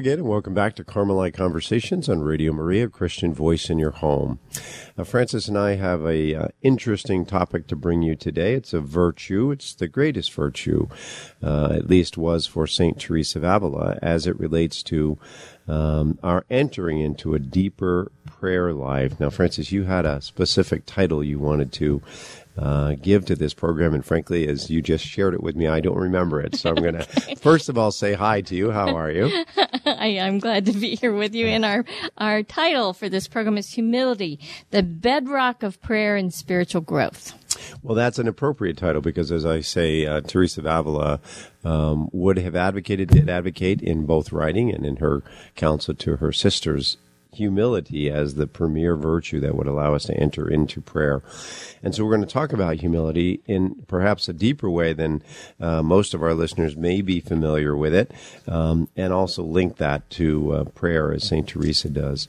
Again, and welcome back to Carmelite Conversations on Radio Maria, Christian Voice in Your Home. Francis and I have a uh, interesting topic to bring you today. It's a virtue. It's the greatest virtue, uh, at least was for Saint Teresa of Avila, as it relates to um, our entering into a deeper prayer life. Now, Francis, you had a specific title you wanted to uh, give to this program. And frankly, as you just shared it with me, I don't remember it. So I'm going to first of all say hi to you. How are you? I, am glad to be here with you. And our, our title for this program is Humility, the bedrock of prayer and spiritual growth. Well, that's an appropriate title because, as I say, uh, Teresa of Avila um, would have advocated, did advocate in both writing and in her counsel to her sisters humility as the premier virtue that would allow us to enter into prayer. And so we're going to talk about humility in perhaps a deeper way than uh, most of our listeners may be familiar with it, um, and also link that to uh, prayer as St. Teresa does.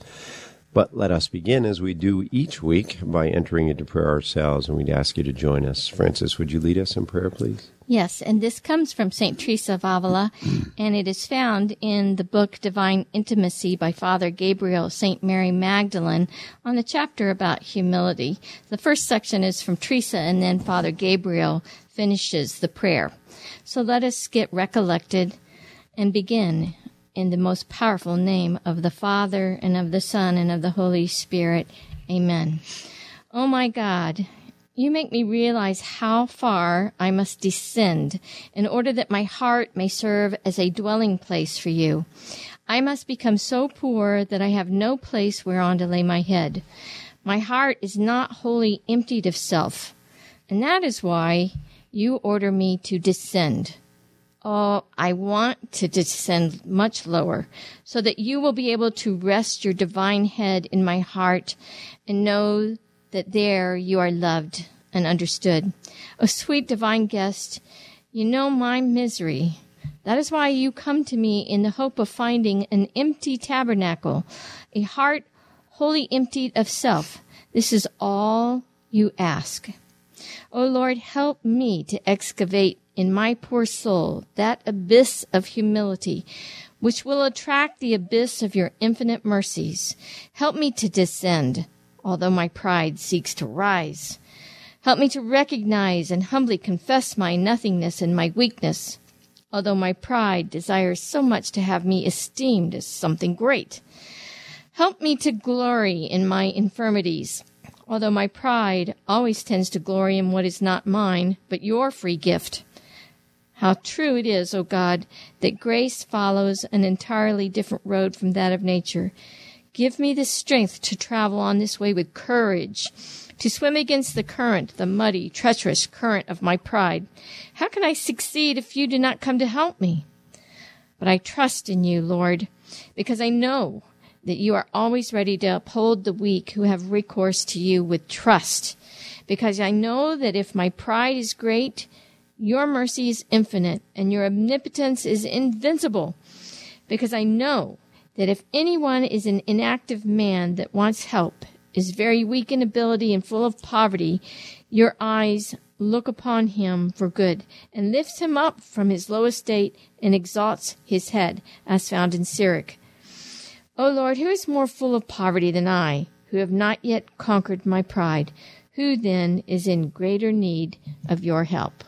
But let us begin as we do each week by entering into prayer ourselves, and we'd ask you to join us. Francis, would you lead us in prayer, please? Yes, and this comes from St. Teresa of Avila, and it is found in the book Divine Intimacy by Father Gabriel St. Mary Magdalen on the chapter about humility. The first section is from Teresa, and then Father Gabriel finishes the prayer. So let us get recollected and begin in the most powerful name of the Father and of the Son and of the Holy Spirit. Amen. Oh my God, you make me realize how far I must descend in order that my heart may serve as a dwelling place for you. I must become so poor that I have no place whereon to lay my head. My heart is not wholly emptied of self, and that is why you order me to descend. Oh, I want to descend much lower so that you will be able to rest your divine head in my heart and know that there you are loved and understood. O sweet divine guest, you know my misery. That is why you come to me in the hope of finding an empty tabernacle, a heart wholly emptied of self. This is all you ask. O Lord, help me to excavate in my poor soul that abyss of humility which will attract the abyss of your infinite mercies. Help me to descend although my pride seeks to rise. Help me to recognize and humbly confess my nothingness and my weakness, although my pride desires so much to have me esteemed as something great. Help me to glory in my infirmities, although my pride always tends to glory in what is not mine, but your free gift. How true it is, O God, that grace follows an entirely different road from that of nature. Give me the strength to travel on this way with courage, to swim against the current, the muddy, treacherous current of my pride. How can I succeed if you do not come to help me? But I trust in you, Lord, because I know that you are always ready to uphold the weak who have recourse to you with trust. Because I know that if my pride is great, your mercy is infinite and your omnipotence is invincible. Because I know that if anyone is an inactive man that wants help, is very weak in ability and full of poverty, your eyes look upon him for good, and lifts him up from his low estate and exalts his head, as found in Sirach. O Lord, who is more full of poverty than I, who have not yet conquered my pride? Who then is in greater need of your help?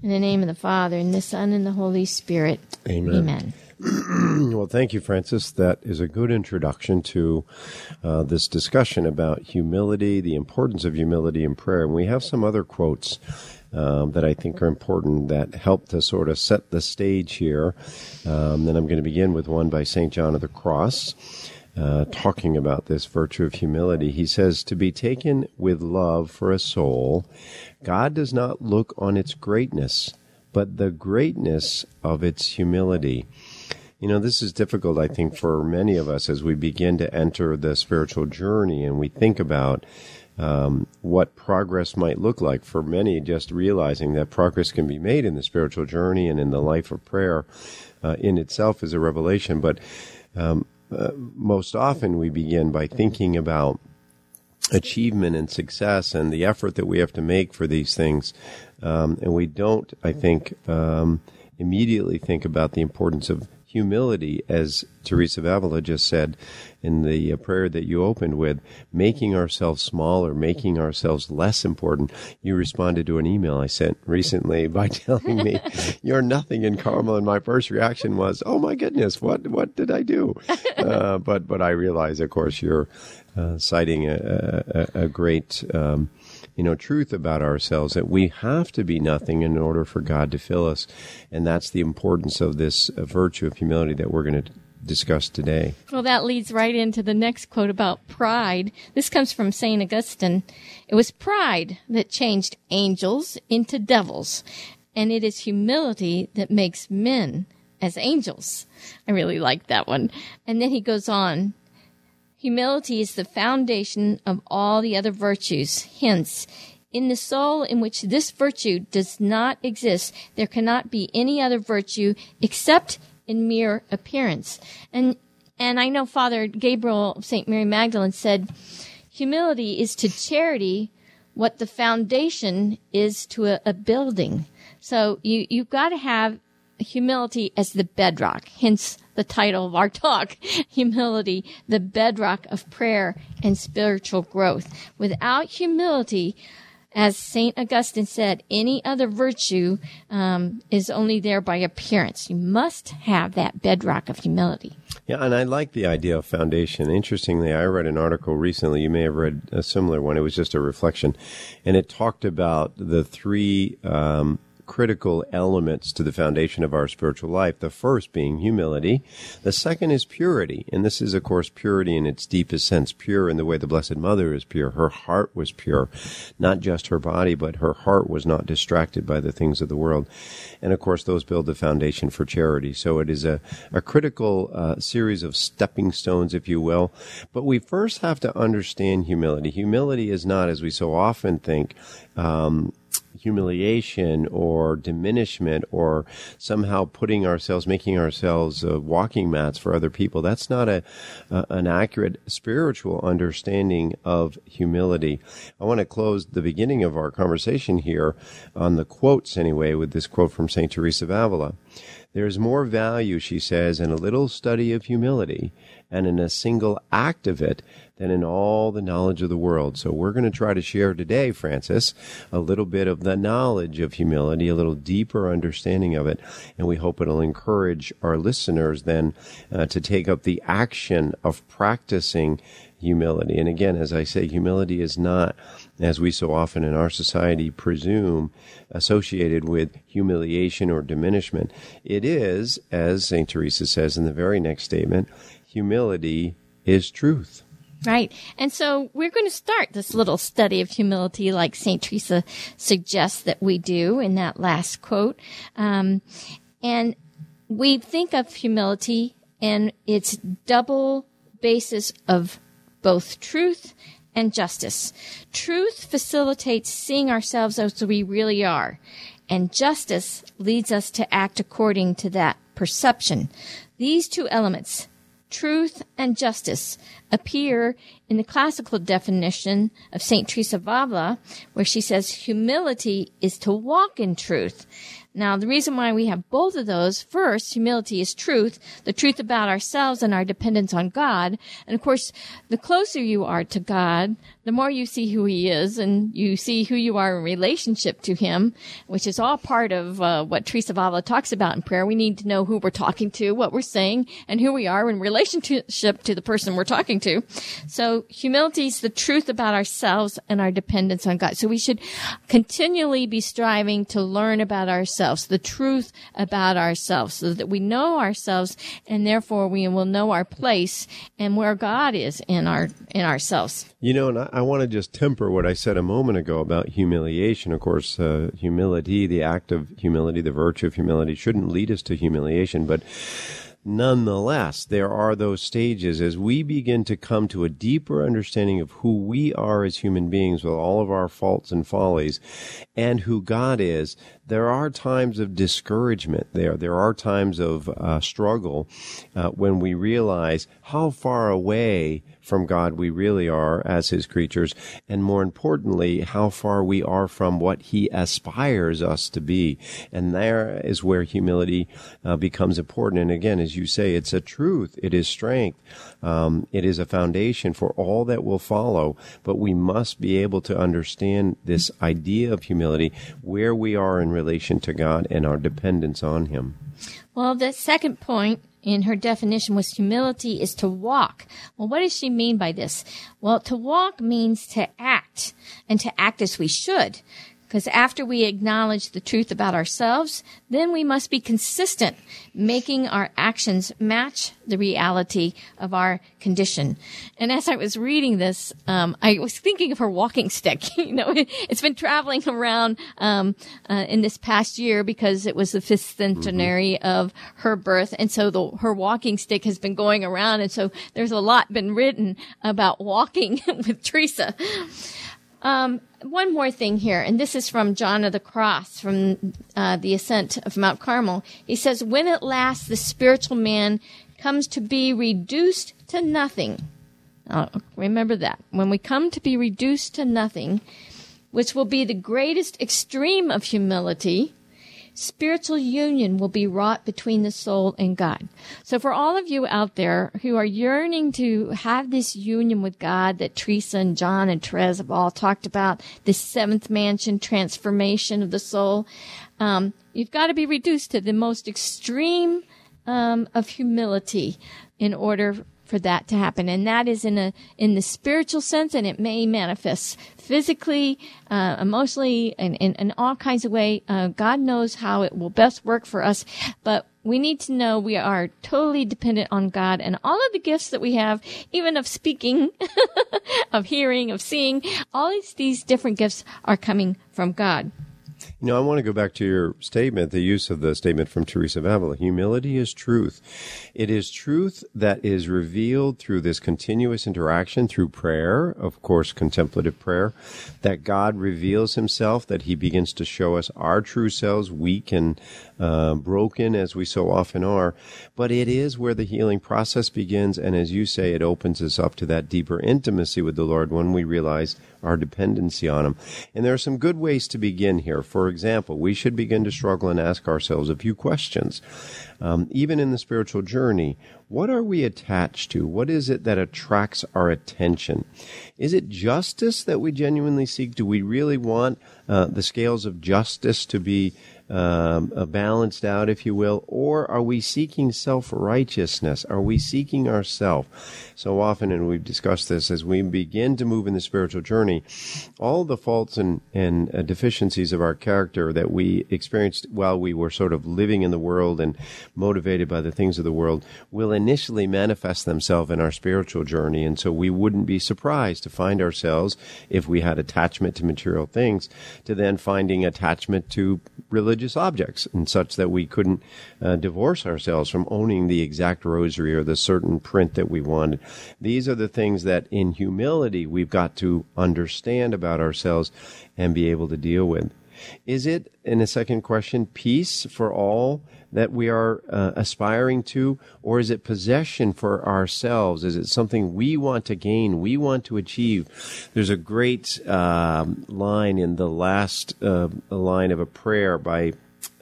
In the name of the Father, and the Son, and the Holy Spirit. Amen. Amen. well, thank you, Francis. That is a good introduction to uh, this discussion about humility, the importance of humility in prayer. And we have some other quotes um, that I think are important that help to sort of set the stage here. Um, and I'm going to begin with one by St. John of the Cross. Uh, talking about this virtue of humility, he says, To be taken with love for a soul, God does not look on its greatness, but the greatness of its humility. You know, this is difficult, I think, for many of us as we begin to enter the spiritual journey and we think about um, what progress might look like. For many, just realizing that progress can be made in the spiritual journey and in the life of prayer uh, in itself is a revelation. But um, uh, most often we begin by thinking about achievement and success and the effort that we have to make for these things. Um, and we don't, I think, um, immediately think about the importance of humility, as Teresa of Avila just said in the uh, prayer that you opened with, making ourselves smaller, making ourselves less important. You responded to an email I sent recently by telling me you're nothing in karma, and my first reaction was, "Oh my goodness, what what did I do?" Uh, but but I realize, of course, you're uh, citing a, a, a great. Um, you know, truth about ourselves that we have to be nothing in order for God to fill us. And that's the importance of this uh, virtue of humility that we're going to discuss today. Well, that leads right into the next quote about pride. This comes from St. Augustine. It was pride that changed angels into devils, and it is humility that makes men as angels. I really like that one. And then he goes on Humility is the foundation of all the other virtues. Hence, in the soul in which this virtue does not exist, there cannot be any other virtue except in mere appearance. And, and I know Father Gabriel of St. Mary Magdalen said, humility is to charity what the foundation is to a, a building. So you, you've got to have humility as the bedrock. Hence the title of our talk, humility, the bedrock of prayer and spiritual growth. Without humility, as St. Augustine said, any other virtue um, is only there by appearance. You must have that bedrock of humility. Yeah, and I like the idea of foundation. Interestingly, I read an article recently. You may have read a similar one. It was just a reflection, and it talked about the three um, critical elements to the foundation of our spiritual life. The first being humility. The second is purity. And this is, of course, purity in its deepest sense, pure in the way the Blessed Mother is pure. Her heart was pure. Not just her body, but her heart was not distracted by the things of the world. And of course, those build the foundation for charity. So it is a, a critical uh, series of stepping stones, if you will. But we first have to understand humility. Humility is not, as we so often think, um, humiliation or diminishment or somehow putting ourselves, making ourselves uh, walking mats for other people. That's not a, uh, an accurate spiritual understanding of humility. I want to close the beginning of our conversation here on the quotes anyway with this quote from St. Teresa of Avila. There's more value, she says, in a little study of humility and in a single act of it than in all the knowledge of the world. So we're going to try to share today, Francis, a little bit of the knowledge of humility, a little deeper understanding of it, and we hope it'll encourage our listeners then uh, to take up the action of practicing humility. And again, as I say, humility is not, as we so often in our society presume, associated with humiliation or diminishment. It is, as St. Teresa says in the very next statement, humility is truth. Right. And so we're going to start this little study of humility like St. Teresa suggests that we do in that last quote. Um, and we think of humility and its double basis of both truth and justice. Truth facilitates seeing ourselves as we really are, and justice leads us to act according to that perception. These two elements, truth and justice appear in the classical definition of St. Teresa of Avila, where she says humility is to walk in truth. Now, the reason why we have both of those, first, humility is truth, the truth about ourselves and our dependence on God. And of course, the closer you are to God, the more you see who He is and you see who you are in relationship to Him, which is all part of uh, what Teresa of Avila talks about in prayer. We need to know who we're talking to, what we're saying, and who we are in relationship to the person we're talking to. So humility is the truth about ourselves and our dependence on God. So we should continually be striving to learn about ourselves, the truth about ourselves, so that we know ourselves and therefore we will know our place and where God is in our in ourselves. You know, and I, I want to just temper what I said a moment ago about humiliation. Of course, uh, humility, the act of humility, the virtue of humility, shouldn't lead us to humiliation, but Nonetheless, there are those stages as we begin to come to a deeper understanding of who we are as human beings with all of our faults and follies and who God is. There are times of discouragement there. There are times of uh, struggle uh, when we realize how far away from God we really are as His creatures, and more importantly, how far we are from what He aspires us to be. And there is where humility uh, becomes important. And again, as you say, it's a truth. It is strength. Um, it is a foundation for all that will follow. But we must be able to understand this idea of humility, where we are in relation to God and our dependence on Him. Well, the second point in her definition was humility is to walk. Well, what does she mean by this? Well, to walk means to act and to act as we should. Because after we acknowledge the truth about ourselves, then we must be consistent, making our actions match the reality of our condition. And as I was reading this, um, I was thinking of her walking stick. you know, it's been traveling around um, uh, in this past year because it was the fifth centenary mm-hmm. of her birth, and so the, her walking stick has been going around, and so there's a lot been written about walking with Teresa. Um, one more thing here, and this is from John of the Cross, from uh, the ascent of Mount Carmel. He says, When at last the spiritual man comes to be reduced to nothing, remember that. When we come to be reduced to nothing, which will be the greatest extreme of humility, spiritual union will be wrought between the soul and God. So for all of you out there who are yearning to have this union with God that Teresa and John and Therese have all talked about, this seventh mansion transformation of the soul, um, you've got to be reduced to the most extreme um, of humility in order for that to happen. And that is in a, in the spiritual sense, and it may manifest physically, uh, emotionally, and in all kinds of way. Uh, God knows how it will best work for us, but we need to know we are totally dependent on God and all of the gifts that we have, even of speaking, of hearing, of seeing, all these, these different gifts are coming from God. You know, I want to go back to your statement, the use of the statement from Teresa of Avila. Humility is truth. It is truth that is revealed through this continuous interaction through prayer, of course, contemplative prayer, that God reveals himself, that he begins to show us our true selves, weak and uh, broken as we so often are. But it is where the healing process begins. And as you say, it opens us up to that deeper intimacy with the Lord when we realize our dependency on them. And there are some good ways to begin here. For example, we should begin to struggle and ask ourselves a few questions. Um, even in the spiritual journey, what are we attached to? What is it that attracts our attention? Is it justice that we genuinely seek? Do we really want uh, the scales of justice to be um, uh, balanced out, if you will, or are we seeking self righteousness? Are we seeking ourself? So often, and we've discussed this, as we begin to move in the spiritual journey, all the faults and, and uh, deficiencies of our character that we experienced while we were sort of living in the world and motivated by the things of the world will initially manifest themselves in our spiritual journey. And so we wouldn't be surprised to find ourselves, if we had attachment to material things, to then finding attachment to religious objects and such that we couldn't uh, divorce ourselves from owning the exact rosary or the certain print that we wanted. These are the things that in humility we've got to understand about ourselves and be able to deal with. Is it, in a second question, peace for all that we are uh, aspiring to, or is it possession for ourselves? Is it something we want to gain, we want to achieve? There's a great um, line in the last uh, line of a prayer by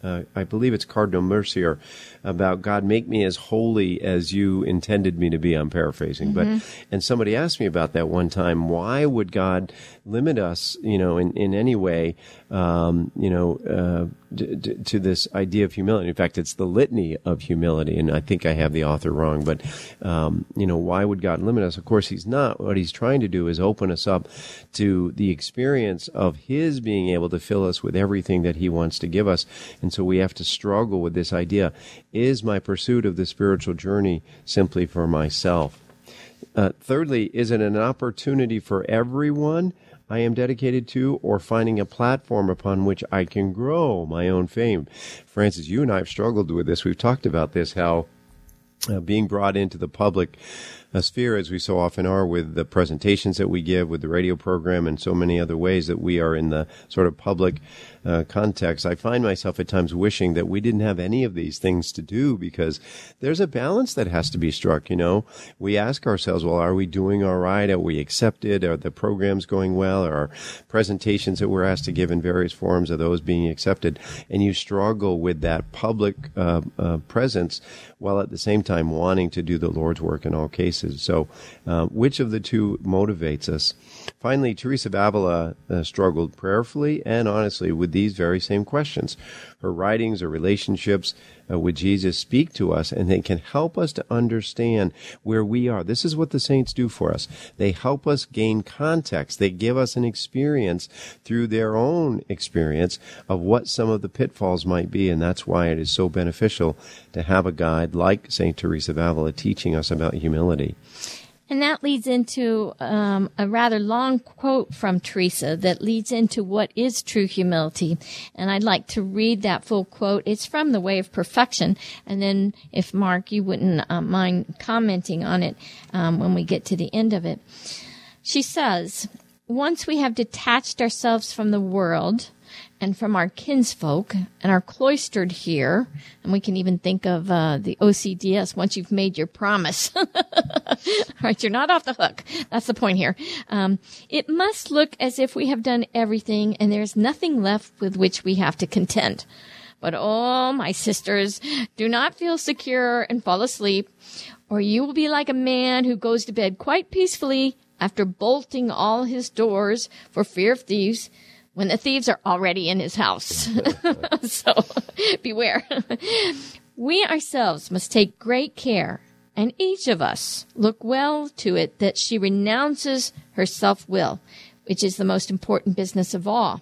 uh, I believe it's Cardinal Mercier, about God, make me as holy as you intended me to be. I'm paraphrasing, mm-hmm. but and somebody asked me about that one time. Why would God limit us, you know, in in any way, um, you know, uh, d- d- to this idea of humility? In fact, it's the litany of humility, and I think I have the author wrong, but um, you know, why would God limit us? Of course, He's not. What He's trying to do is open us up to the experience of His being able to fill us with everything that He wants to give us, and so we have to struggle with this idea is my pursuit of the spiritual journey simply for myself? Uh, thirdly, is it an opportunity for everyone I am dedicated to or finding a platform upon which I can grow my own fame? Francis, you and I have struggled with this. We've talked about this, how uh, being brought into the public a sphere as we so often are with the presentations that we give, with the radio program, and so many other ways that we are in the sort of public uh, context, I find myself at times wishing that we didn't have any of these things to do because there's a balance that has to be struck. You know, we ask ourselves, well, are we doing all right? Are we accepted? Are the programs going well? Are our presentations that we're asked to give in various forms are those being accepted? And you struggle with that public uh, uh, presence while at the same time wanting to do the Lord's work in all cases. So, uh, which of the two motivates us? Finally, Teresa of Avila uh, struggled prayerfully and honestly with these very same questions. Her writings or relationships uh, with Jesus speak to us and they can help us to understand where we are. This is what the saints do for us. They help us gain context. They give us an experience through their own experience of what some of the pitfalls might be. And that's why it is so beneficial to have a guide like St. Teresa of Avila teaching us about humility. And that leads into um, a rather long quote from Teresa that leads into what is true humility. And I'd like to read that full quote. It's from The Way of Perfection. And then, if Mark, you wouldn't uh, mind commenting on it um, when we get to the end of it. She says, Once we have detached ourselves from the world, and from our kinsfolk and are cloistered here. And we can even think of uh, the OCDS once you've made your promise. All right, you're not off the hook. That's the point here. Um, it must look as if we have done everything and there's nothing left with which we have to contend. But oh, my sisters, do not feel secure and fall asleep, or you will be like a man who goes to bed quite peacefully after bolting all his doors for fear of thieves when the thieves are already in his house. so beware. we ourselves must take great care and each of us look well to it that she renounces her self will, which is the most important business of all.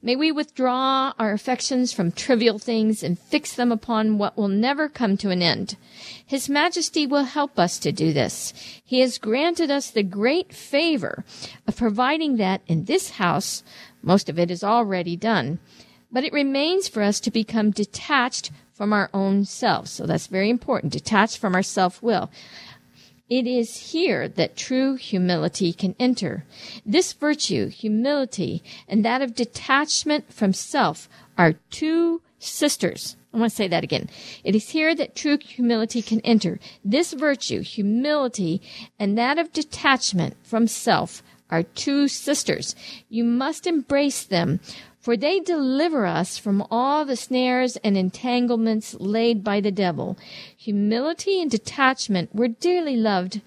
May we withdraw our affections from trivial things and fix them upon what will never come to an end. His Majesty will help us to do this. He has granted us the great favor of providing that in this house most of it is already done. But it remains for us to become detached from our own selves. So that's very important. Detached from our self will. It is here that true humility can enter. This virtue, humility, and that of detachment from self are two sisters. I want to say that again. It is here that true humility can enter. This virtue, humility, and that of detachment from self are two sisters. You must embrace them, for they deliver us from all the snares and entanglements laid by the devil. Humility and detachment were dearly loved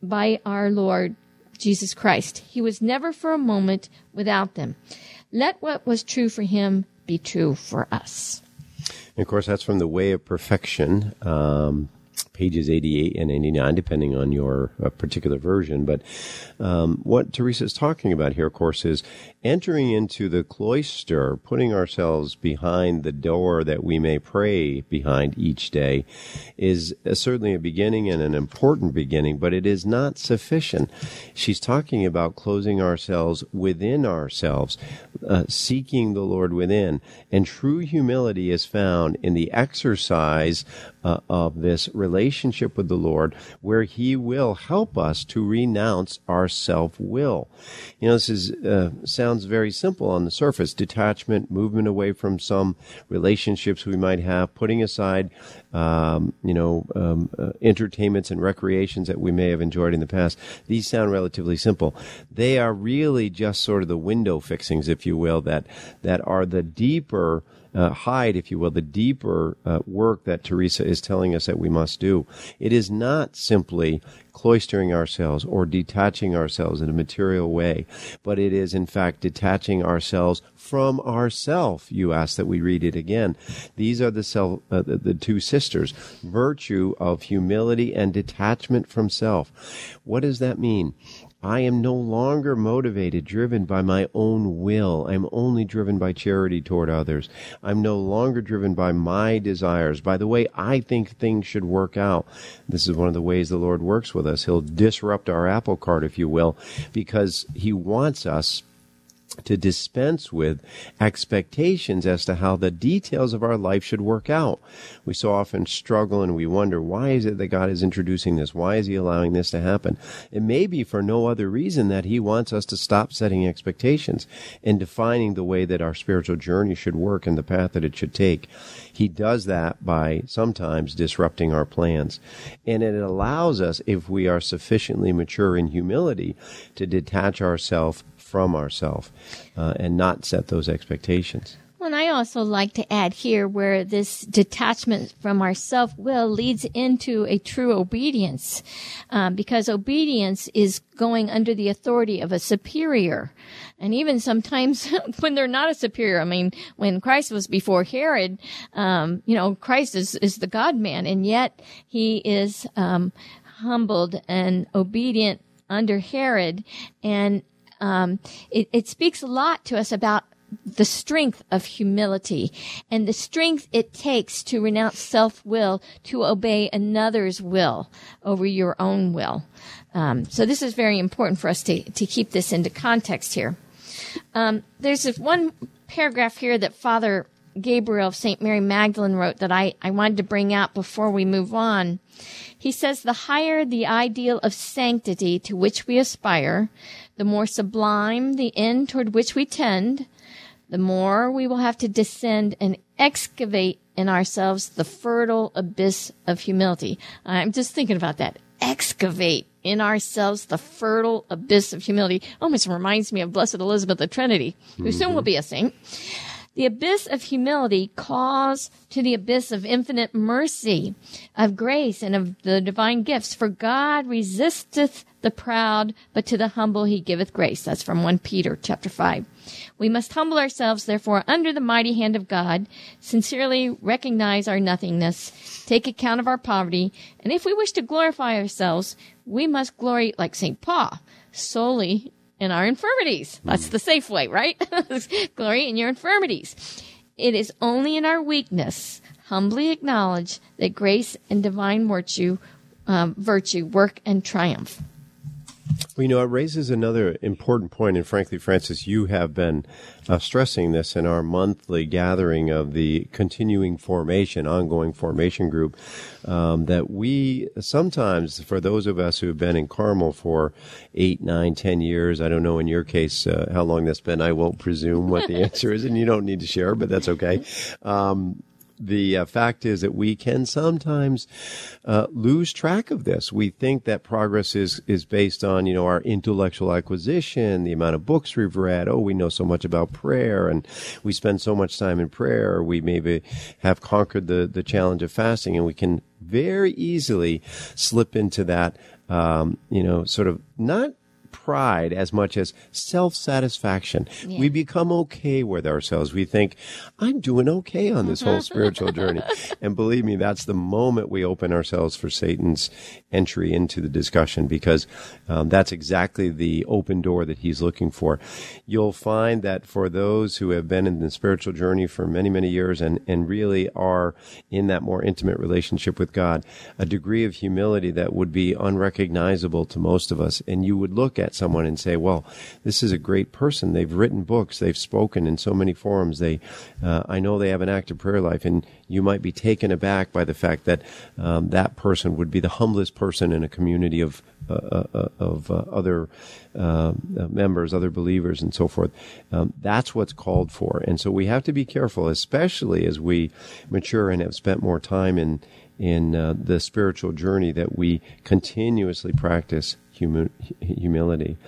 by our Lord Jesus Christ. He was never for a moment without them. Let what was true for him be true for us. And of course, that's from the Way of Perfection. Um, pages 88 and 89, depending on your uh, particular version. But um, what Teresa is talking about here, of course, is entering into the cloister, putting ourselves behind the door that we may pray behind each day, is uh, certainly a beginning and an important beginning, but it is not sufficient. She's talking about closing ourselves within ourselves, uh, seeking the Lord within. And true humility is found in the exercise uh, of this relationship with the Lord, where He will help us to renounce our self will. You know, this is uh, sounds very simple on the surface: detachment, movement away from some relationships we might have, putting aside, um, you know, um, uh, entertainments and recreations that we may have enjoyed in the past. These sound relatively simple. They are really just sort of the window fixings, if you will, that that are the deeper uh, hide, if you will, the deeper uh, work that Teresa is telling us that we must do. It is not simply cloistering ourselves or detaching ourselves in a material way, but it is in fact detaching ourselves from ourself. You ask that we read it again. These are the self, uh, the, the two sisters, virtue of humility and detachment from self. What does that mean? I am no longer motivated, driven by my own will. I'm only driven by charity toward others. I'm no longer driven by my desires, by the way I think things should work out. This is one of the ways the Lord works with us. He'll disrupt our apple cart, if you will, because He wants us to dispense with expectations as to how the details of our life should work out. We so often struggle and we wonder, why is it that God is introducing this? Why is He allowing this to happen? It may be for no other reason that He wants us to stop setting expectations and defining the way that our spiritual journey should work and the path that it should take. He does that by sometimes disrupting our plans. And it allows us, if we are sufficiently mature in humility, to detach ourselves from ourselves uh, and not set those expectations. Well, and I also like to add here where this detachment from our self will leads into a true obedience, um, because obedience is going under the authority of a superior. And even sometimes when they're not a superior, I mean, when Christ was before Herod, um, you know, Christ is, is the God man, and yet he is um, humbled and obedient under Herod, and um, it, it speaks a lot to us about the strength of humility and the strength it takes to renounce self will to obey another's will over your own will. Um, so this is very important for us to, to keep this into context here. Um, there's this one paragraph here that Father Gabriel of St. Mary Magdalen wrote that I, I wanted to bring out before we move on. He says, the higher the ideal of sanctity to which we aspire, the more sublime the end toward which we tend, the more we will have to descend and excavate in ourselves the fertile abyss of humility. I'm just thinking about that. Excavate in ourselves the fertile abyss of humility. Almost reminds me of Blessed Elizabeth of Trinity, who mm-hmm. soon will be a saint. The abyss of humility calls to the abyss of infinite mercy, of grace, and of the divine gifts. For God resisteth the proud, but to the humble he giveth grace. That's from 1 Peter chapter 5. We must humble ourselves, therefore, under the mighty hand of God, sincerely recognize our nothingness, take account of our poverty, and if we wish to glorify ourselves, we must glory, like St. Paul, solely in our infirmities. That's the safe way, right? Glory in your infirmities. It is only in our weakness, humbly acknowledge that grace and divine virtue, um, virtue work and triumph. Well, you know, it raises another important point, and frankly, Francis, you have been uh, stressing this in our monthly gathering of the continuing formation, ongoing formation group, um, that we sometimes, for those of us who have been in Carmel for eight, nine, ten years, I don't know in your case uh, how long that's been. I won't presume what the answer is, and you don't need to share, but that's okay. Um, the uh, fact is that we can sometimes uh, lose track of this. We think that progress is is based on you know our intellectual acquisition, the amount of books we've read. Oh, we know so much about prayer, and we spend so much time in prayer. We maybe have conquered the the challenge of fasting, and we can very easily slip into that. Um, you know, sort of not pride as much as self satisfaction. Yeah. We become okay with ourselves. We think, I'm doing okay on this whole mm-hmm. spiritual journey. And believe me, that's the moment we open ourselves for Satan's entry into the discussion because um, that's exactly the open door that he's looking for. You'll find that for those who have been in the spiritual journey for many, many years and, and really are in that more intimate relationship with God, a degree of humility that would be unrecognizable to most of us. And you would look at someone and say, well, this is a great person. They've written books. They've spoken in so many forums. They, uh, I know they have an active prayer life and you might be taken aback by the fact that um, that person would be the humblest person in a community of uh, uh, of uh, other uh, members, other believers, and so forth. Um, that's what's called for, and so we have to be careful, especially as we mature and have spent more time in in uh, the spiritual journey, that we continuously practice humi- humility.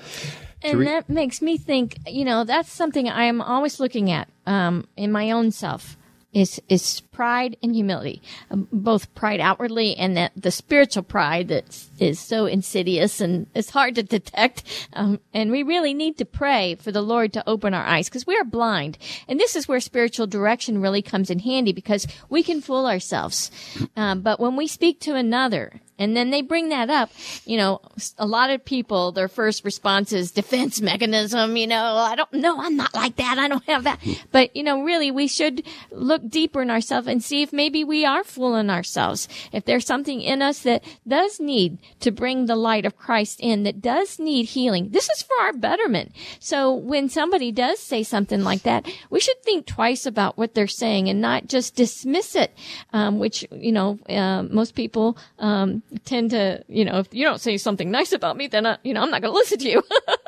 And re- that makes me think, you know, that's something I am always looking at um, in my own self is is pride and humility, um, both pride outwardly and that the spiritual pride that is so insidious and it's hard to detect. Um, and we really need to pray for the Lord to open our eyes because we are blind. And this is where spiritual direction really comes in handy because we can fool ourselves. Um, but when we speak to another and then they bring that up, you know, a lot of people, their first response is defense mechanism. You know, I don't know. I'm not like that. I don't have that. But, you know, really we should look deeper in ourselves and see if maybe we are fooling ourselves. If there's something in us that does need to bring the light of Christ in, that does need healing. This is for our betterment. So when somebody does say something like that, we should think twice about what they're saying and not just dismiss it, um, which, you know, uh, most people, um, tend to, you know, if you don't say something nice about me, then, I, you know, I'm not going to listen to you.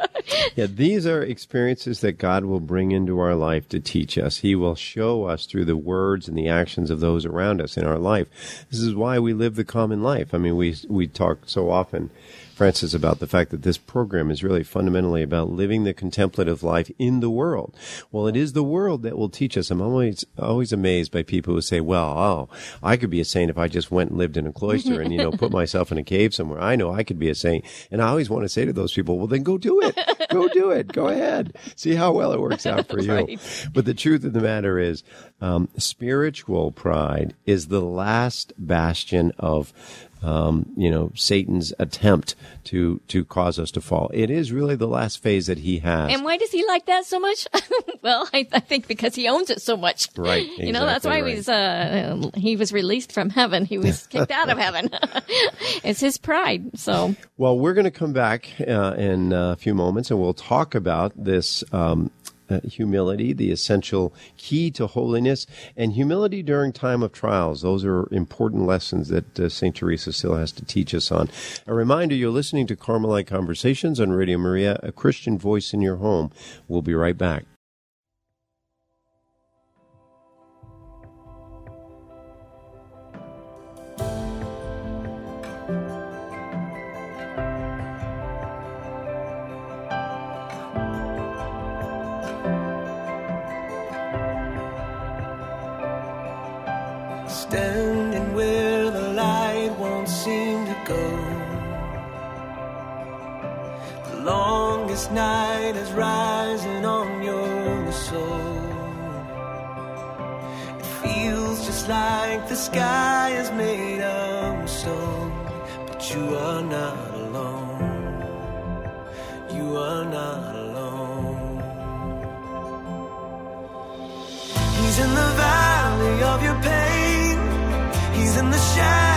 yeah, these are experiences that God will bring into our life to teach us. He will show us through the words and the actions of those around us in our life. This is why we live the common life. I mean, we we talk so often Francis, about the fact that this program is really fundamentally about living the contemplative life in the world. Well, it is the world that will teach us. I'm always, always amazed by people who say, well, oh, I could be a saint if I just went and lived in a cloister and, you know, put myself in a cave somewhere. I know I could be a saint. And I always want to say to those people, well, then go do it. Go do it. Go ahead. See how well it works out for you. Right. But the truth of the matter is, um, spiritual pride is the last bastion of um, you know, Satan's attempt to to cause us to fall. It is really the last phase that he has. And why does he like that so much? well, I, I, think because he owns it so much. Right. Exactly you know, that's why right. he's uh, he was released from heaven. He was kicked out of heaven. it's his pride. So. Well, we're going to come back uh, in a few moments, and we'll talk about this. Um, uh, humility, the essential key to holiness, and humility during time of trials. Those are important lessons that uh, St. Teresa still has to teach us on. A reminder, you're listening to Carmelite Conversations on Radio Maria, a Christian voice in your home. We'll be right back. Night is rising on your soul. It feels just like the sky is made of stone, but you are not alone. You are not alone. He's in the valley of your pain. He's in the shadow,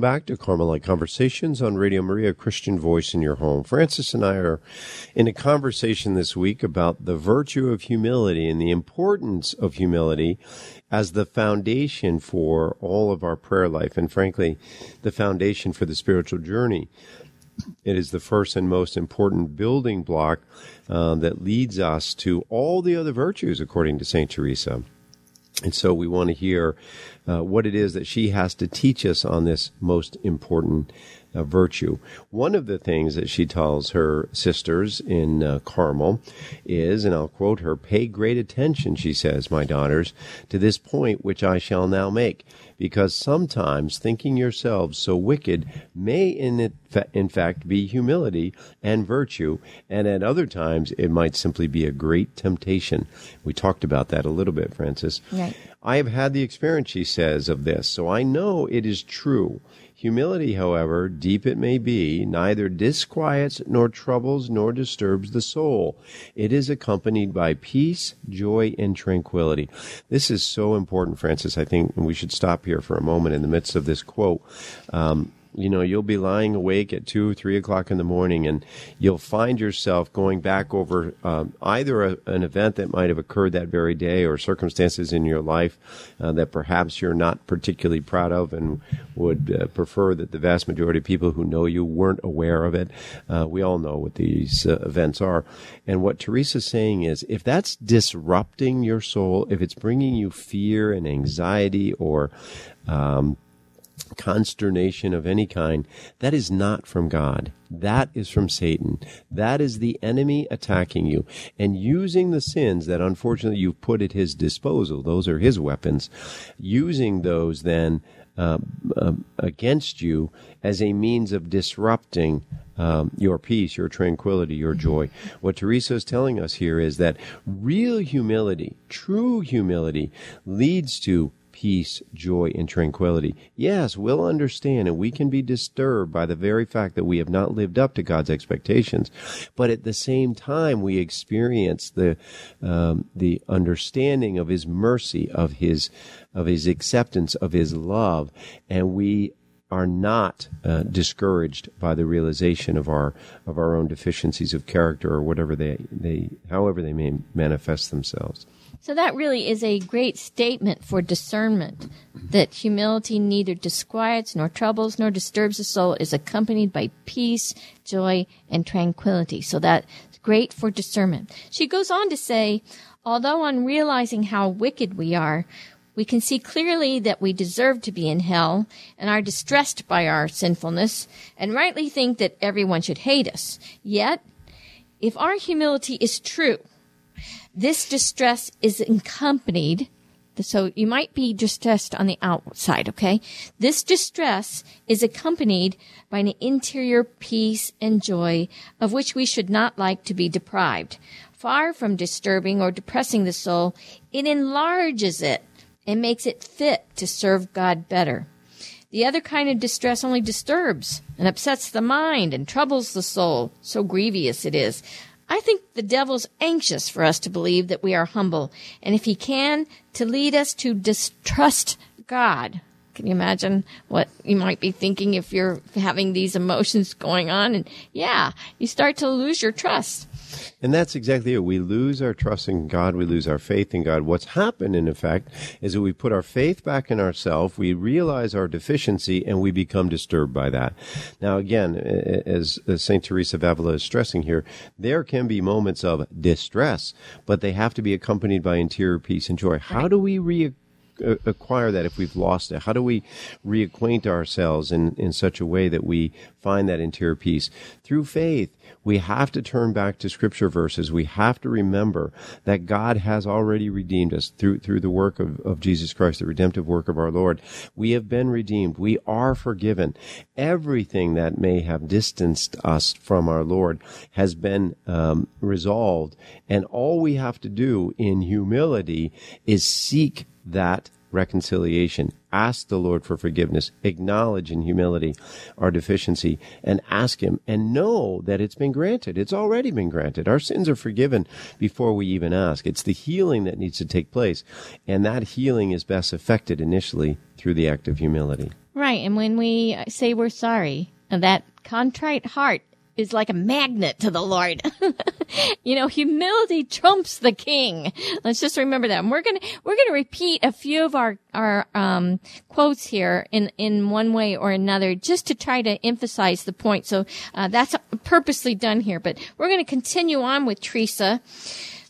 welcome back to Carmelite Conversations on Radio Maria, Christian Voice in Your Home. Francis and I are in a conversation this week about the virtue of humility and the importance of humility as the foundation for all of our prayer life and, frankly, the foundation for the spiritual journey. It is the first and most important building block uh, that leads us to all the other virtues, according to St. Teresa. And so we want to hear uh, what it is that she has to teach us on this most important uh, virtue. One of the things that she tells her sisters in uh, Carmel is, and I'll quote her, pay great attention, she says, my daughters, to this point which I shall now make, because sometimes thinking yourselves so wicked may in, it, in fact be humility and virtue, and at other times it might simply be a great temptation. We talked about that a little bit, Francis. Right. I have had the experience, she says, of this, so I know it is true. Humility, however, deep it may be, neither disquiets nor troubles nor disturbs the soul. It is accompanied by peace, joy, and tranquility. This is so important, Francis. I think we should stop here for a moment in the midst of this quote. Um, you know, you'll be lying awake at two, or three o'clock in the morning, and you'll find yourself going back over um, either a, an event that might have occurred that very day or circumstances in your life uh, that perhaps you're not particularly proud of and would uh, prefer that the vast majority of people who know you weren't aware of it. Uh, we all know what these uh, events are. And what Teresa's saying is if that's disrupting your soul, if it's bringing you fear and anxiety or um, consternation of any kind, that is not from God. That is from Satan. That is the enemy attacking you and using the sins that unfortunately you've put at his disposal. Those are his weapons. Using those then uh, uh, against you as a means of disrupting um, your peace, your tranquility, your joy. What Teresa is telling us here is that real humility, true humility, leads to peace, joy, and tranquility. Yes, we'll understand and we can be disturbed by the very fact that we have not lived up to God's expectations. But at the same time, we experience the, um, the understanding of His mercy, of His, of His acceptance, of His love, and we are not uh, discouraged by the realization of our of our own deficiencies of character or whatever they they however they may manifest themselves. So that really is a great statement for discernment that humility neither disquiets nor troubles nor disturbs the soul is accompanied by peace, joy, and tranquility. So that's great for discernment. She goes on to say, although on realizing how wicked we are, we can see clearly that we deserve to be in hell and are distressed by our sinfulness and rightly think that everyone should hate us. Yet, if our humility is true, this distress is accompanied so you might be distressed on the outside, okay? This distress is accompanied by an interior peace and joy of which we should not like to be deprived. Far from disturbing or depressing the soul, it enlarges it and makes it fit to serve God better. The other kind of distress only disturbs and upsets the mind and troubles the soul. So grievous it is. I think the devil's anxious for us to believe that we are humble, and if he can, to lead us to distrust God. Can you imagine what you might be thinking if you're having these emotions going on? And yeah, you start to lose your trust. And that's exactly it. We lose our trust in God. We lose our faith in God. What's happened, in effect, is that we put our faith back in ourselves. We realize our deficiency and we become disturbed by that. Now, again, as, as St. Teresa of Avila is stressing here, there can be moments of distress, but they have to be accompanied by interior peace and joy. How do we re- acquire that if we've lost it? How do we reacquaint ourselves in, in such a way that we find that interior peace? Through faith. We have to turn back to scripture verses. We have to remember that God has already redeemed us through, through the work of, of Jesus Christ, the redemptive work of our Lord. We have been redeemed. We are forgiven. Everything that may have distanced us from our Lord has been um, resolved. And all we have to do in humility is seek that reconciliation. Ask the Lord for forgiveness. Acknowledge in humility our deficiency and ask Him and know that it's been granted. It's already been granted. Our sins are forgiven before we even ask. It's the healing that needs to take place. And that healing is best effected initially through the act of humility. Right. And when we say we're sorry, that contrite heart is like a magnet to the Lord. you know, humility trumps the king. Let's just remember that. And we're going to, we're going to repeat a few of our, our, um, quotes here in, in one way or another just to try to emphasize the point. So, uh, that's purposely done here, but we're going to continue on with Teresa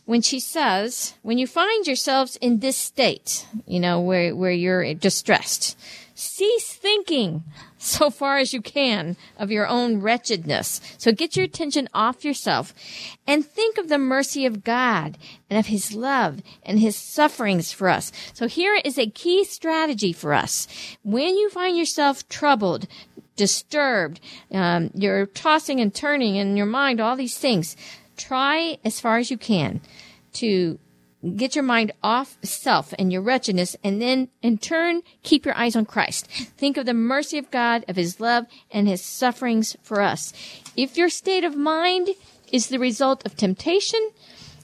when she says, when you find yourselves in this state, you know, where, where you're distressed, cease thinking so far as you can of your own wretchedness. So get your attention off yourself and think of the mercy of God and of his love and his sufferings for us. So here is a key strategy for us. When you find yourself troubled, disturbed, um, you're tossing and turning in your mind, all these things, try as far as you can to get your mind off self and your wretchedness and then in turn keep your eyes on Christ. Think of the mercy of God, of his love and his sufferings for us. If your state of mind is the result of temptation,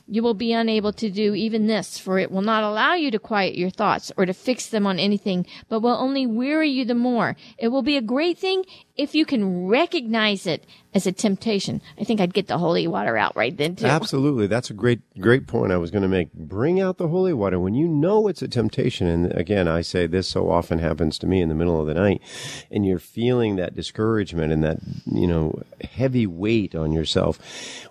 you will be unable to do even this, for it will not allow you to quiet your thoughts or to fix them on anything, but will only weary you the more. It will be a great thing if you can recognize it as a temptation. I think I'd get the holy water out right then too. Absolutely. That's a great, great point I was going to make. Bring out the holy water when you know it's a temptation. And again, I say this so often happens to me in the middle of the night and you're feeling that discouragement and that, you know, heavy weight on yourself.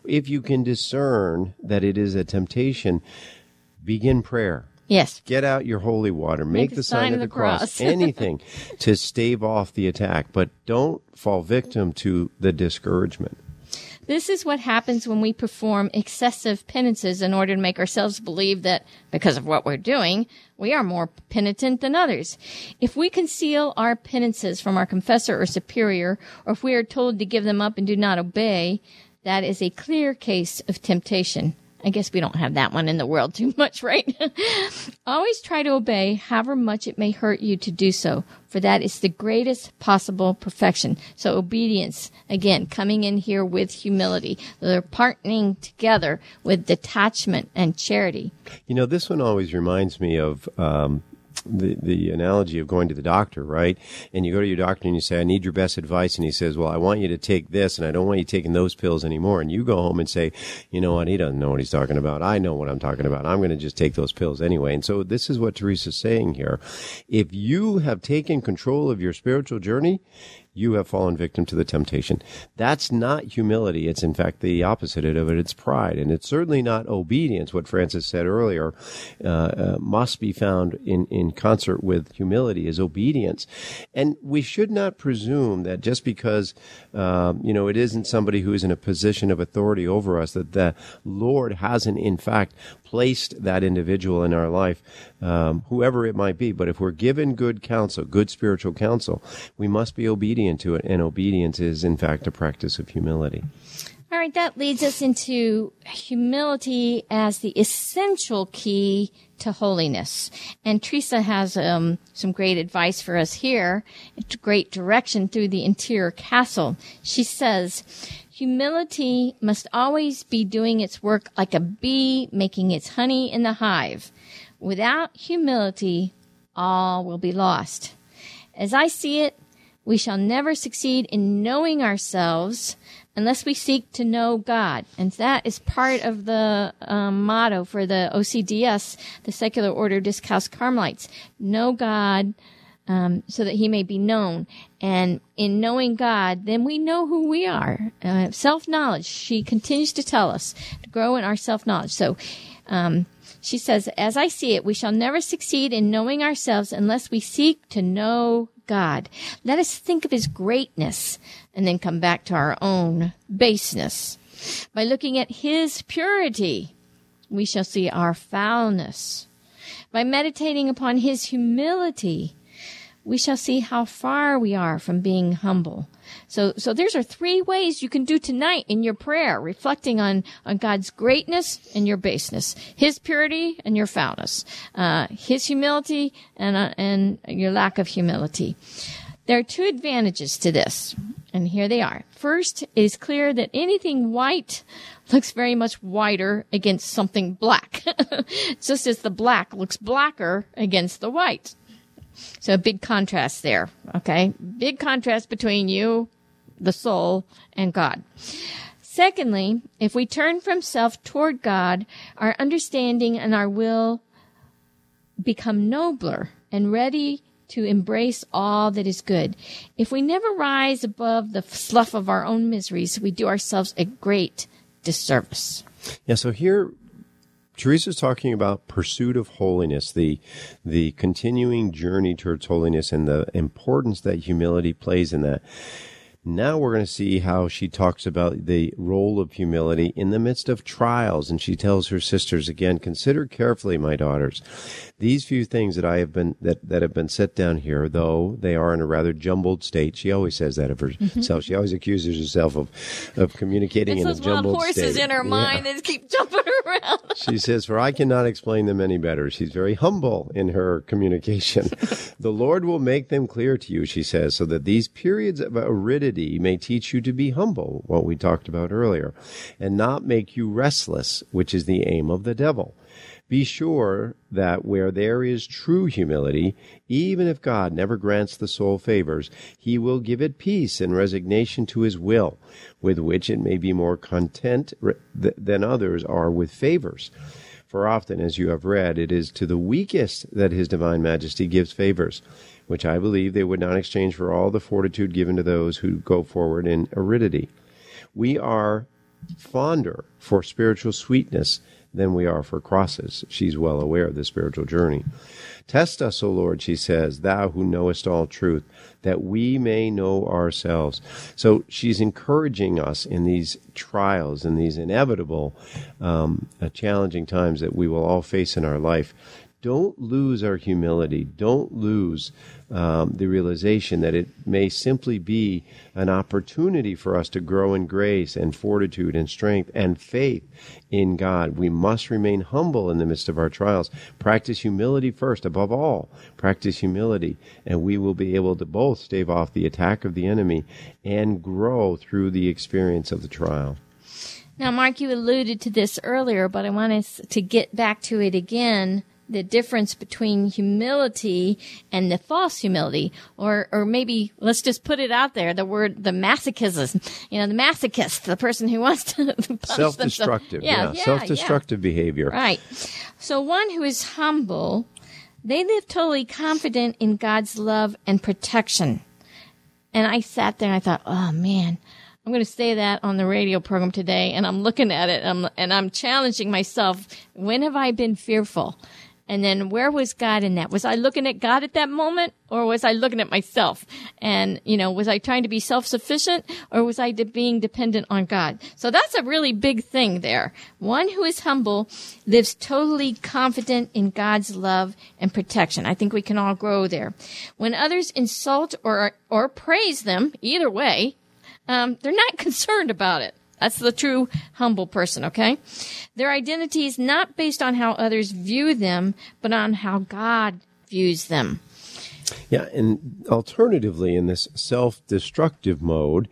If you can discern that it is a temptation, begin prayer Yes. Get out your holy water. Make, Make the, sign, of the, cross. cross. anything to stave off the attack, but don't fall victim to the discouragement. This is what happens when we perform excessive penances in order to make ourselves believe that because of what we're doing, we are more penitent than others. If we conceal our penances from our confessor or superior, or if we are told to give them up and do not obey, that is a clear case of temptation. I guess we don't have that one in the world too much, right? Always try to obey, however much it may hurt you to do so, for that is the greatest possible perfection. So obedience, again, coming in here with humility. They're partnering together with detachment and charity. You know, this one always reminds me of um, the, the analogy of going to the doctor, right? And you go to your doctor and you say, I need your best advice. And he says, well, I want you to take this and I don't want you taking those pills anymore. And you go home and say, you know what? He doesn't know what he's talking about. I know what I'm talking about. I'm going to just take those pills anyway. And so this is what Teresa's saying here. If you have taken control of your spiritual journey, you have fallen victim to the temptation. That's not humility. It's in fact the opposite of it. It's pride. And it's certainly not obedience. What Francis said earlier uh, uh, must be found in, in concert with humility is obedience. And we should not presume that just because, um, you know, it isn't somebody who is in a position of authority over us that the Lord hasn't in fact placed that individual in our life, um, whoever it might be. But if we're given good counsel, good spiritual counsel, we must be obedient to it. And obedience is, in fact, a practice of humility. All right, that leads us into humility as the essential key to holiness. And Teresa has um, some great advice for us here. It's great direction through the interior castle. She says, Humility must always be doing its work like a bee making its honey in the hive. Without humility, all will be lost. As I see it, we shall never succeed in knowing ourselves unless we seek to know God. And that is part of the um, motto for the OCDS, the Secular Order of Discalced Carmelites. Know God, um, so that he may be known. And in knowing God, then we know who we are. Uh, self knowledge. She continues to tell us to grow in our self knowledge. So, um, she says, as I see it, we shall never succeed in knowing ourselves unless we seek to know God. Let us think of his greatness and then come back to our own baseness. By looking at his purity, we shall see our foulness. By meditating upon his humility, we shall see how far we are from being humble. So, so there's are three ways you can do tonight in your prayer, reflecting on, on God's greatness and your baseness, His purity and your foulness, uh, His humility and, uh, and your lack of humility. There are two advantages to this, and here they are. First, it is clear that anything white looks very much whiter against something black, just as the black looks blacker against the white. So a big contrast there. Okay. Big contrast between you, the soul, and God. Secondly, if we turn from self toward God, our understanding and our will become nobler and ready to embrace all that is good. If we never rise above the slough of our own miseries, we do ourselves a great disservice. Yeah, so here Teresa's talking about pursuit of holiness, the the continuing journey towards holiness and the importance that humility plays in that. Now we're going to see how she talks about the role of humility in the midst of trials. And she tells her sisters again, consider carefully, my daughters, these few things that I have been, that, that have been set down here, though they are in a rather jumbled state. She always says that of herself. Mm-hmm. She always accuses herself of, of communicating in a jumbled horses state. in her yeah. mind that keep jumping around. she says, for I cannot explain them any better. She's very humble in her communication. the Lord will make them clear to you, she says, so that these periods of aridity may teach you to be humble, what we talked about earlier, and not make you restless, which is the aim of the devil. Be sure that where there is true humility, even if God never grants the soul favors, he will give it peace and resignation to his will, with which it may be more content than others are with favors. For often, as you have read, it is to the weakest that his divine majesty gives favors, which I believe they would not exchange for all the fortitude given to those who go forward in aridity. We are fonder for spiritual sweetness than we are for crosses. She's well aware of the spiritual journey. Test us, O Lord, she says, thou who knowest all truth, that we may know ourselves. So she's encouraging us in these trials in these inevitable, um, uh, challenging times that we will all face in our life don't lose our humility. Don't lose um, the realization that it may simply be an opportunity for us to grow in grace and fortitude and strength and faith in God. We must remain humble in the midst of our trials. Practice humility first, above all. Practice humility, and we will be able to both stave off the attack of the enemy and grow through the experience of the trial. Now, Mark, you alluded to this earlier, but I want us to get back to it again the difference between humility and the false humility, or or maybe let's just put it out there: the word the masochism. You know, the masochist, the person who wants to self-destructive, yeah, yeah, yeah self-destructive yeah. behavior. Right. So one who is humble, they live totally confident in God's love and protection. And I sat there and I thought, oh man. I'm going to say that on the radio program today, and I'm looking at it, and I'm, and I'm challenging myself. When have I been fearful? And then where was God in that? Was I looking at God at that moment or was I looking at myself? And, you know, was I trying to be self-sufficient or was I de- being dependent on God? So that's a really big thing there. One who is humble lives totally confident in God's love and protection. I think we can all grow there. When others insult or, or praise them, either way, um, they're not concerned about it. That's the true humble person, okay? Their identity is not based on how others view them, but on how God views them. Yeah, and alternatively, in this self destructive mode,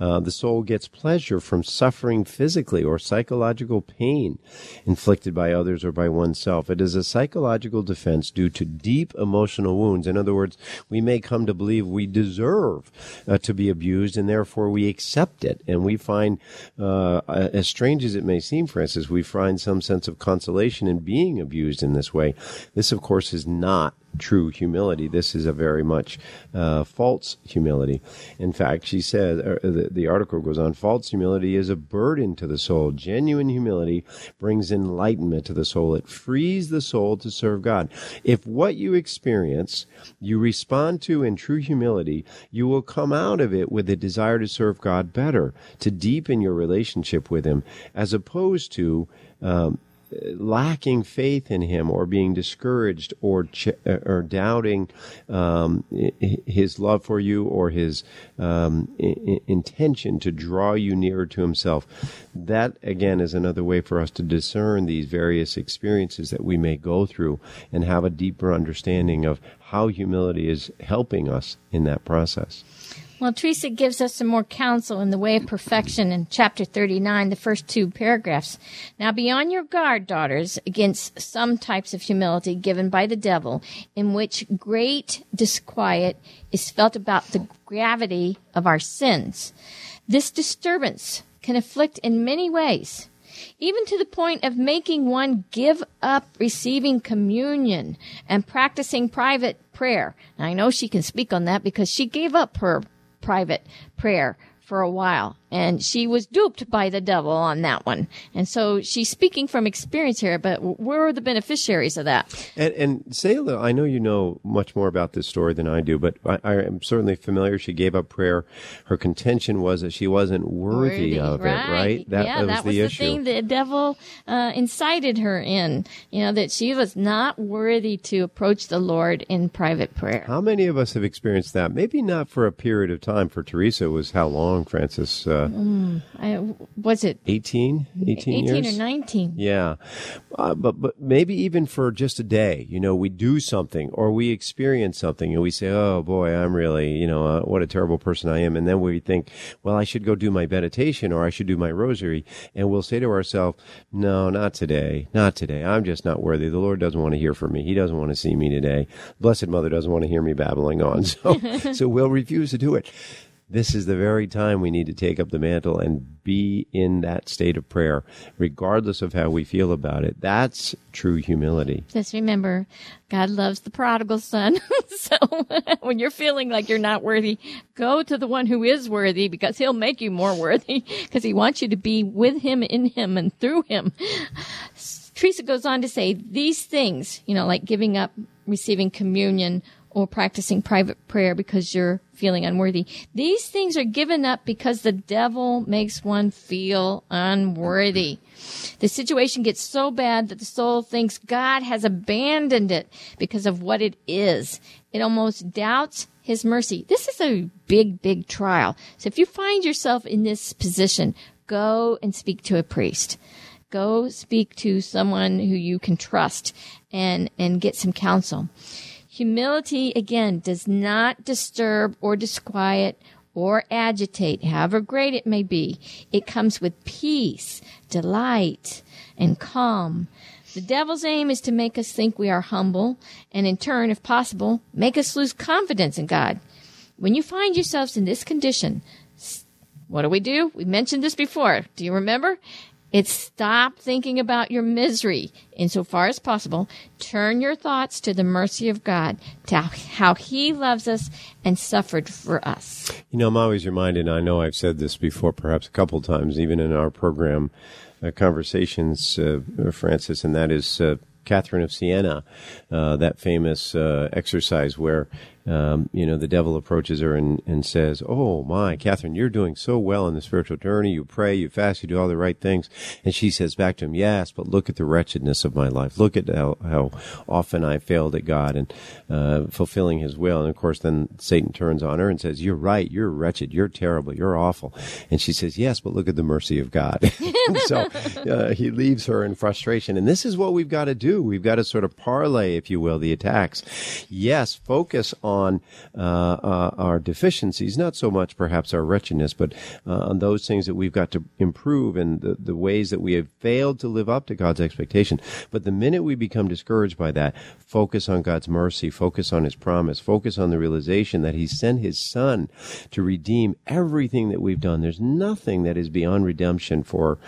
uh, the soul gets pleasure from suffering physically or psychological pain inflicted by others or by oneself. It is a psychological defense due to deep emotional wounds. In other words, we may come to believe we deserve uh, to be abused and therefore we accept it. And we find, uh, as strange as it may seem, Francis, we find some sense of consolation in being abused in this way. This, of course, is not true humility. This is a very much uh, false humility. In fact, she says, uh, the, the article goes on, false humility is a burden to the soul. Genuine humility brings enlightenment to the soul. It frees the soul to serve God. If what you experience, you respond to in true humility, you will come out of it with a desire to serve God better, to deepen your relationship with Him, as opposed to um, lacking faith in him or being discouraged or ch- uh, or doubting um, his love for you or his um, I- intention to draw you nearer to himself. That again is another way for us to discern these various experiences that we may go through and have a deeper understanding of how humility is helping us in that process Well, Teresa gives us some more counsel in the way of perfection in chapter 39, the first two paragraphs. Now be on your guard, daughters, against some types of humility given by the devil, in which great disquiet is felt about the gravity of our sins. This disturbance can afflict in many ways even to the point of making one give up receiving communion and practicing private prayer. Now, I know she can speak on that because she gave up her private prayer for a while and she was duped by the devil on that one. And so she's speaking from experience here, but we're the beneficiaries of that. And, and Selah, I know you know much more about this story than I do, but I, I, am certainly familiar. She gave up prayer. Her contention was that she wasn't worthy, Worthy, of right. it, right? yeah, that was that the was the issue. thing the devil uh, incited her in. You know that she was not worthy to approach the Lord in private prayer. How many of us have experienced that? Maybe not for a period of time. For Teresa, it was how long, Francis? Uh, I, was it 18? 18 eighteen years? or nineteen? Yeah, uh, but but maybe even for just a day, you know, we do something or we experience something and we say, "Oh boy, I'm really, you know, uh, what a terrible person I am," and then we think, "Well, I should go do my meditation or I should do my rosary," and we'll say to ourselves, "No, not today, not today. I'm just not worthy. The Lord doesn't want to hear from me. He doesn't want to see me today. Blessed Mother doesn't want to hear me babbling on." So, so we'll refuse to do it this is the very time we need to take up the mantle and be in that state of prayer, regardless of how we feel about it. That's true humility. Just remember, God loves the prodigal son. so when you're feeling like you're not worthy, go to the one who is worthy because he'll make you more worthy because he wants you to be with him, in him, and through him. Teresa goes on to say these things, you know, like giving up receiving communion or practicing private prayer because you're feeling unworthy. These things are given up because the devil makes one feel unworthy. The situation gets so bad that the soul thinks God has abandoned it because of what it is. It almost doubts his mercy. This is a big, big trial. So if you find yourself in this position, go and speak to a priest. Go speak to someone who you can trust and, and get some counsel. Humility, again, does not disturb or disquiet or agitate, however great it may be. It comes with peace, delight, and calm. The devil's aim is to make us think we are humble and in turn, if possible, make us lose confidence in God. When you find yourselves in this condition, what do we do? We mentioned this before. Do you remember? It's stop thinking about your misery. Insofar as possible, turn your thoughts to the mercy of God, to how He loves us and suffered for us. You know, I'm always reminded, I know I've said this before, perhaps a couple times, even in our program uh, conversations, uh, Francis, and that is uh, Catherine of Siena, uh, that famous uh, exercise where um, you know, the devil approaches her and, and says, Oh my, Catherine, you're doing so well in the spiritual journey. You pray, you fast, you do all the right things. And she says back to him, Yes, but look at the wretchedness of my life. Look at how, how often I failed at God and uh, fulfilling his will. And of course, then Satan turns on her and says, You're right. You're wretched. You're terrible. You're awful. And she says, Yes, but look at the mercy of God. so uh, he leaves her in frustration. And this is what we've got to do. We've got to sort of parlay, if you will, the attacks. Yes, focus on on uh, uh, our deficiencies, not so much perhaps our wretchedness, but uh, on those things that we've got to improve and the, the ways that we have failed to live up to God's expectation. But the minute we become discouraged by that, focus on God's mercy, focus on His promise, focus on the realization that He sent His Son to redeem everything that we've done. There's nothing that is beyond redemption for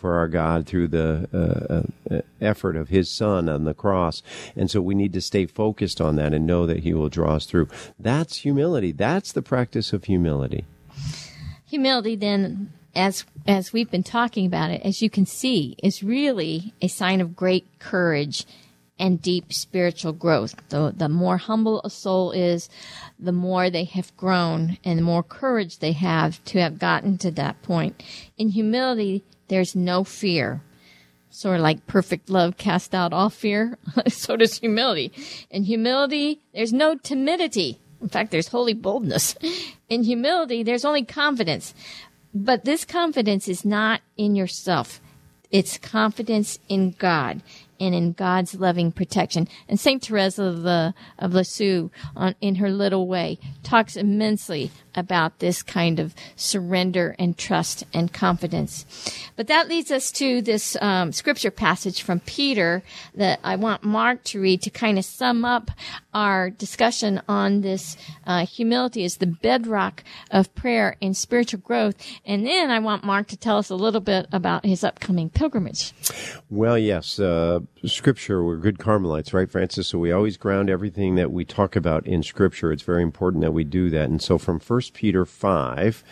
for our God through the uh, uh, effort of His Son on the cross. And so we need to stay focused on that and know that He will draw us through. That's humility. That's the practice of humility. Humility, then, as as we've been talking about it, as you can see, is really a sign of great courage and deep spiritual growth. The, the more humble a soul is, the more they have grown and the more courage they have to have gotten to that point. In humility, there's no fear. Sort of like perfect love cast out all fear. so does humility. In humility, there's no timidity. In fact, there's holy boldness. In humility, there's only confidence. But this confidence is not in yourself. It's confidence in God and in God's loving protection. And Saint Teresa of, the, of Lisieux, on, in her little way, talks immensely about this kind of surrender and trust and confidence. But that leads us to this um, scripture passage from Peter that I want Mark to read to kind of sum up our discussion on this uh, humility as the bedrock of prayer and spiritual growth. And then I want Mark to tell us a little bit about his upcoming pilgrimage. Well, yes, uh, Scripture. We're good Carmelites, right, Francis? So we always ground everything that we talk about in Scripture. It's very important that we do that. And so from 1 Peter 5,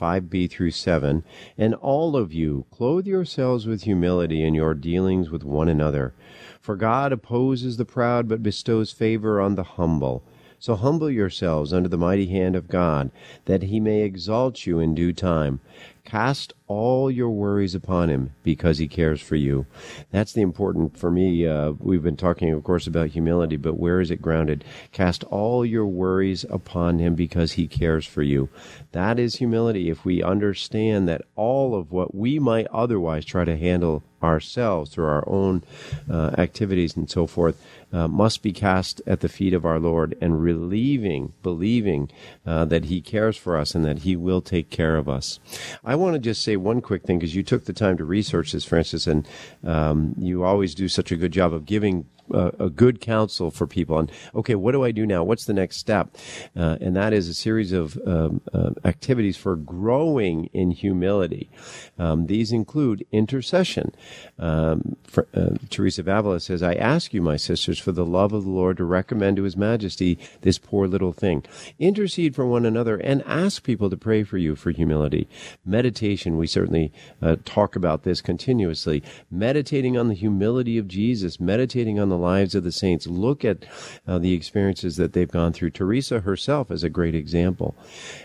5b through 7, and all of you, clothe yourselves with humility in your dealings with one another. For God opposes the proud, but bestows favor on the humble. So humble yourselves under the mighty hand of God, that he may exalt you in due time. Cast all your worries upon him because he cares for you. That's the important for me. Uh, we've been talking, of course, about humility, but where is it grounded? Cast all your worries upon him because he cares for you. That is humility. If we understand that all of what we might otherwise try to handle ourselves through our own uh, activities and so forth uh, must be cast at the feet of our Lord and relieving, believing uh, that He cares for us and that He will take care of us. I want to just say one quick thing because you took the time to research this, Francis, and um, you always do such a good job of giving a good counsel for people. On okay what do i do now? What's the next step? Uh, and that is a series of um, uh, activities for growing in humility. Um, these include intercession. Um, for, uh, teresa of avila says i ask you my sisters for the love of the lord to recommend to his majesty this poor little thing. Intercede for one another and ask people to pray for you for humility. Meditation we certainly uh, talk about this continuously. Meditating on the humility of jesus meditating on the lives of the saints. Look at uh, the experiences that they've gone through. Teresa herself is a great example.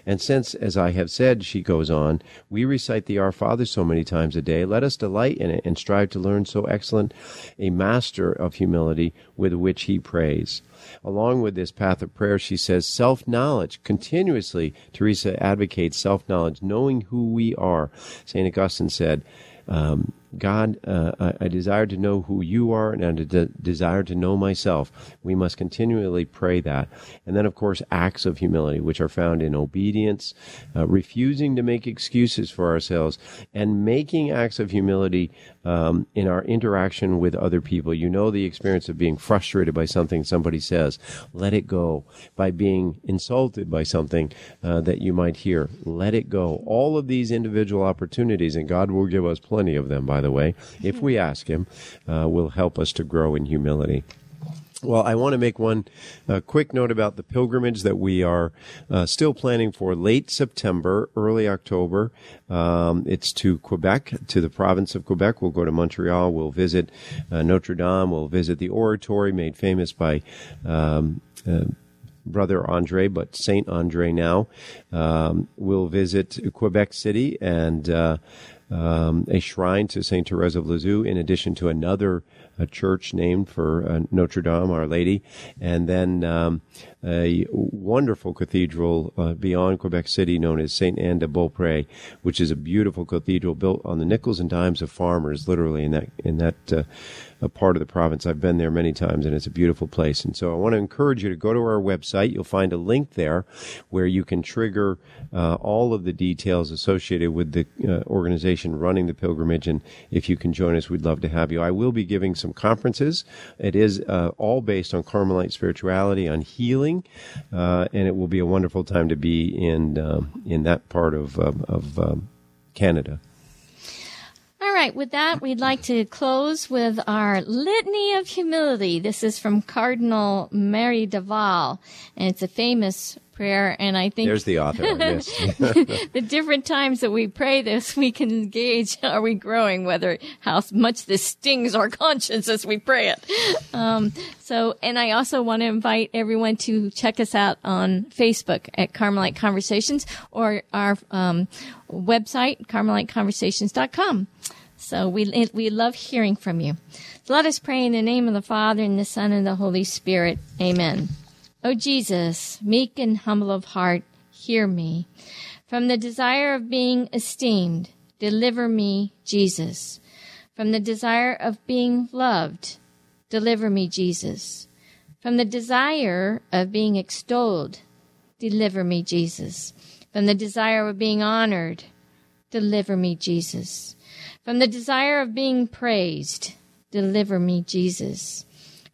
And since, as I have said, she goes on, we recite the Our Father so many times a day, let us delight in it and strive to learn so excellent a master of humility with which he prays. Along with this path of prayer, she says self knowledge. Continuously, Teresa advocates self knowledge, knowing who we are. St. Augustine said, um, God, uh, I, I, desire to know who you are and I de- desire to know myself. We must continually pray that. And then, of course, acts of humility, which are found in obedience, uh, refusing to make excuses for ourselves, and making acts of humility um, in our interaction with other people. You know the experience of being frustrated by something somebody says. Let it go. By being insulted by something uh, that you might hear. Let it go. All of these individual opportunities, and God will give us plenty of them, by the way, if we ask Him, uh, will help us to grow in humility. Well, I want to make one uh, quick note about the pilgrimage that we are uh, still planning for late September, early October. Um, it's to Quebec, to the province of Quebec. We'll go to Montreal. We'll visit uh, Notre Dame. We'll visit the oratory made famous by um, uh, Brother Andre, but Saint Andre now. Um, we'll visit Quebec City and uh, um, a shrine to Saint Therese of Lisieux, in addition to another a church named for uh, Notre Dame, Our Lady, and then um, a wonderful cathedral uh, beyond Quebec City known as Saint Anne de Beaupré, which is a beautiful cathedral built on the nickels and dimes of farmers, literally in that in that uh, part of the province. I've been there many times and it's a beautiful place. And so I want to encourage you to go to our website. You'll find a link there where you can trigger uh, all of the details associated with the uh, organization running the pilgrimage. And if you can join us, we'd love to have you. I will be giving some conferences. It is uh, all based on Carmelite spirituality, on healing, uh, and it will be a wonderful time to be in um, in that part of of, of um, Canada. All right, with that, we'd like to close with our Litany of Humility. This is from Cardinal Merry del Val, and it's a famous prayer. And I think there's the author. the different times that we pray this, we can gauge are we growing, whether how much this stings our conscience as we pray it. Um, so, and I also want to invite everyone to check us out on Facebook at Carmelite Conversations or our um, website, carmeliteconversations.com. So we, we love hearing from you. Let us pray in the name of the Father and the Son and the Holy Spirit. Amen. O Jesus, meek and humble of heart, hear me. From the desire of being esteemed, deliver me, Jesus. From the desire of being loved, deliver me, Jesus. From the desire of being extolled, deliver me, Jesus From the desire of being honored, deliver me, Jesus. From the desire of being praised, deliver me, Jesus.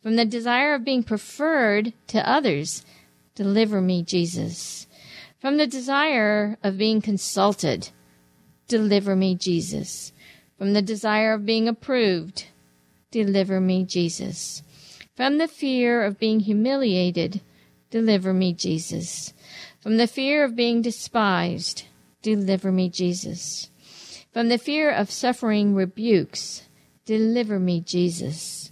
From the desire of being preferred to others, deliver me, Jesus. From the desire of being consulted, deliver me, Jesus. From the desire of being approved, deliver me, Jesus. From the fear of being humiliated, deliver me, Jesus. From the fear of being despised, deliver me, Jesus. From the fear of suffering rebukes, deliver me, Jesus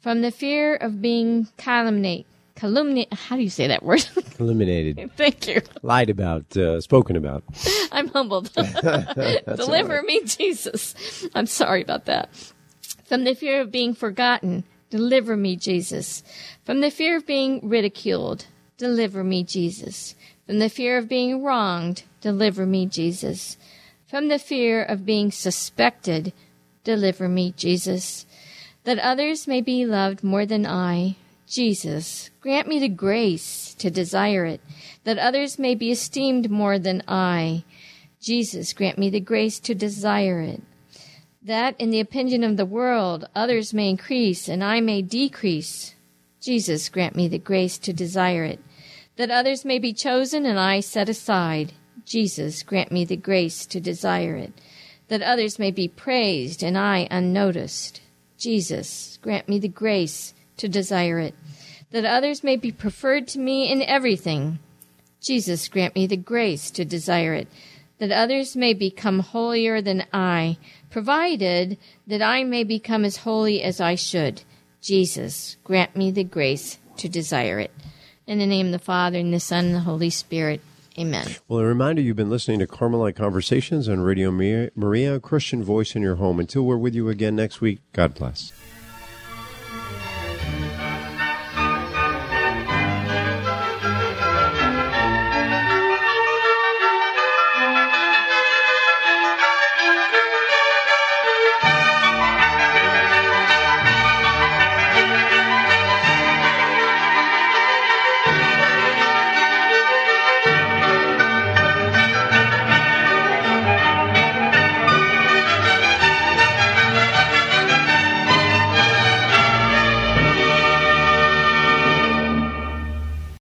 from the fear of being calumniated. Calumniate. How do you say that word? Calumniated. Thank you. Lied about, uh, spoken about. I'm humbled. Deliver right. me, Jesus. I'm sorry about that. From the fear of being forgotten, deliver me, Jesus. From the fear of being ridiculed, deliver me, Jesus. From the fear of being wronged, deliver me, Jesus. From the fear of being suspected, deliver me, Jesus that others may be loved more than I. Jesus, grant me the grace to desire it, that others may be esteemed more than I. Jesus, grant me the grace to desire it, that in the opinion of the world others may increase and I may decrease. Jesus, grant me the grace to desire it, that others may be chosen and I set aside. Jesus, grant me the grace to desire it, that others may be praised and I unnoticed. Jesus, grant me the grace to desire it, that others may be preferred to me in everything. Jesus, grant me the grace to desire it, that others may become holier than I, provided that I may become as holy as I should. Jesus, grant me the grace to desire it. In the name of the Father, and the Son, and the Holy Spirit. Amen. Well, a reminder you've been listening to Carmelite Conversations on Radio Maria, Maria, Christian Voice in Your Home. Until we're with you again next week, God bless.